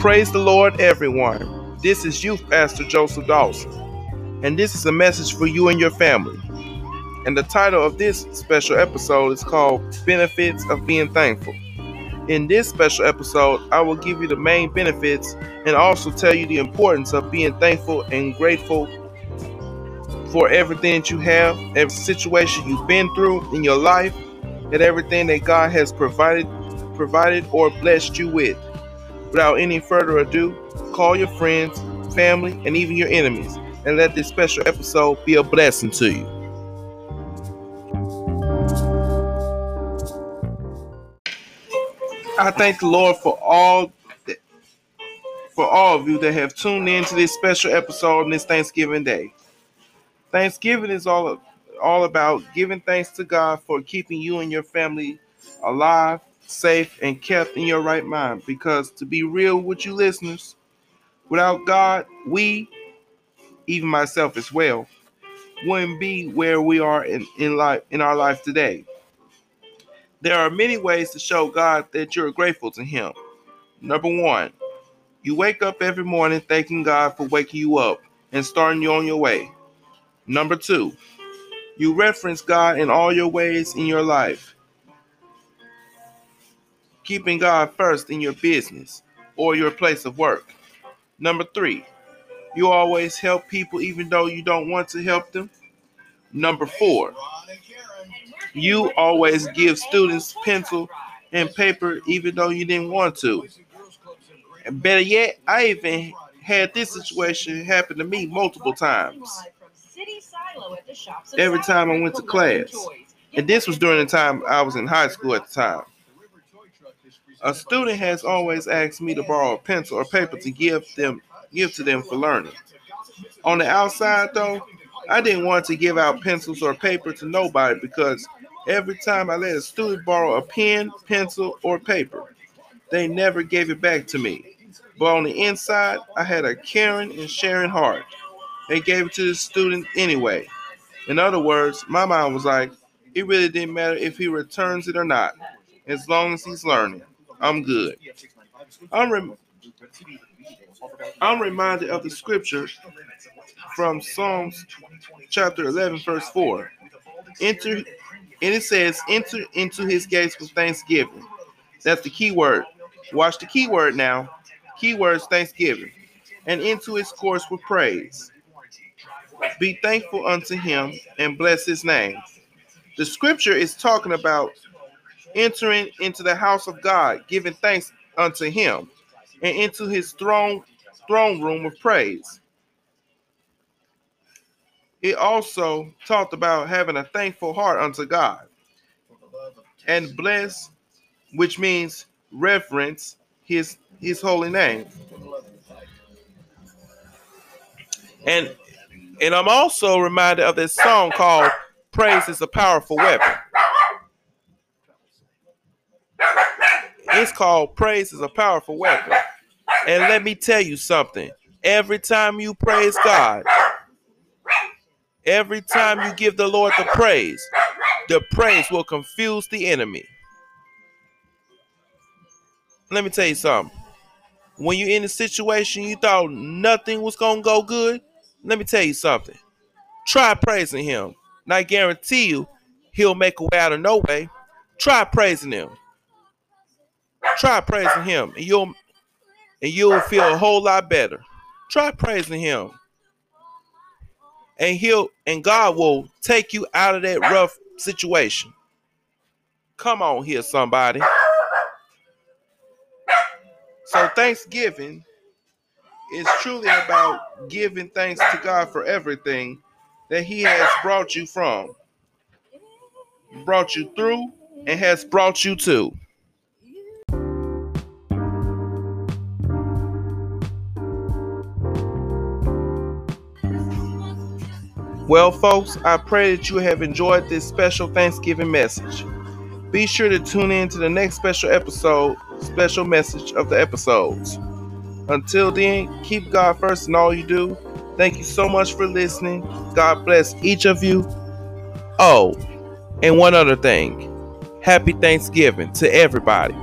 Praise the Lord, everyone. This is Youth Pastor Joseph Dawson, and this is a message for you and your family. And the title of this special episode is called Benefits of Being Thankful. In this special episode, I will give you the main benefits and also tell you the importance of being thankful and grateful for everything that you have, every situation you've been through in your life, and everything that God has provided provided or blessed you with. Without any further ado, call your friends, family, and even your enemies, and let this special episode be a blessing to you. I thank the Lord for all for all of you that have tuned in to this special episode on this Thanksgiving Day. Thanksgiving is all all about giving thanks to God for keeping you and your family alive, safe, and kept in your right mind. Because to be real with you listeners, without God, we, even myself as well, wouldn't be where we are in, in life in our life today. There are many ways to show God that you're grateful to Him. Number one, you wake up every morning thanking God for waking you up and starting you on your way. Number two, you reference God in all your ways in your life, keeping God first in your business or your place of work. Number three, you always help people even though you don't want to help them. Number four, you always give students pencil and paper even though you didn't want to. And better yet, I even had this situation happen to me multiple times. Every time I went to class. And this was during the time I was in high school at the time. A student has always asked me to borrow a pencil or paper to give them give to them for learning. On the outside though, I didn't want to give out pencils or paper to nobody because every time I let a student borrow a pen, pencil, or paper, they never gave it back to me. But on the inside, I had a caring and sharing heart. They gave it to the student anyway. In other words, my mind was like, it really didn't matter if he returns it or not. As long as he's learning, I'm good. I'm, rem- I'm reminded of the scripture from Psalms chapter 11, verse 4. Enter, and it says, enter into his gates with thanksgiving. That's the key word. Watch the key word now. Keywords thanksgiving. And into his courts with praise. Be thankful unto him and bless his name. The scripture is talking about entering into the house of God, giving thanks unto him, and into his throne throne room of praise. It also talked about having a thankful heart unto God. And bless, which means reverence his his holy name. And and I'm also reminded of this song called Praise is a Powerful Weapon. It's called Praise is a Powerful Weapon. And let me tell you something. Every time you praise God, every time you give the Lord the praise, the praise will confuse the enemy. Let me tell you something. When you're in a situation you thought nothing was going to go good, let me tell you something. Try praising him. And I guarantee you, he'll make a way out of no way. Try praising him. Try praising him, and you'll and you'll feel a whole lot better. Try praising him. And he'll and God will take you out of that rough situation. Come on here, somebody. So Thanksgiving is truly about giving thanks to God for everything that He has brought you from, brought you through, and has brought you to. Well, folks, I pray that you have enjoyed this special Thanksgiving message. Be sure to tune in to the next special episode, special message of the episodes. Until then, keep God first in all you do. Thank you so much for listening. God bless each of you. Oh, and one other thing. Happy Thanksgiving to everybody.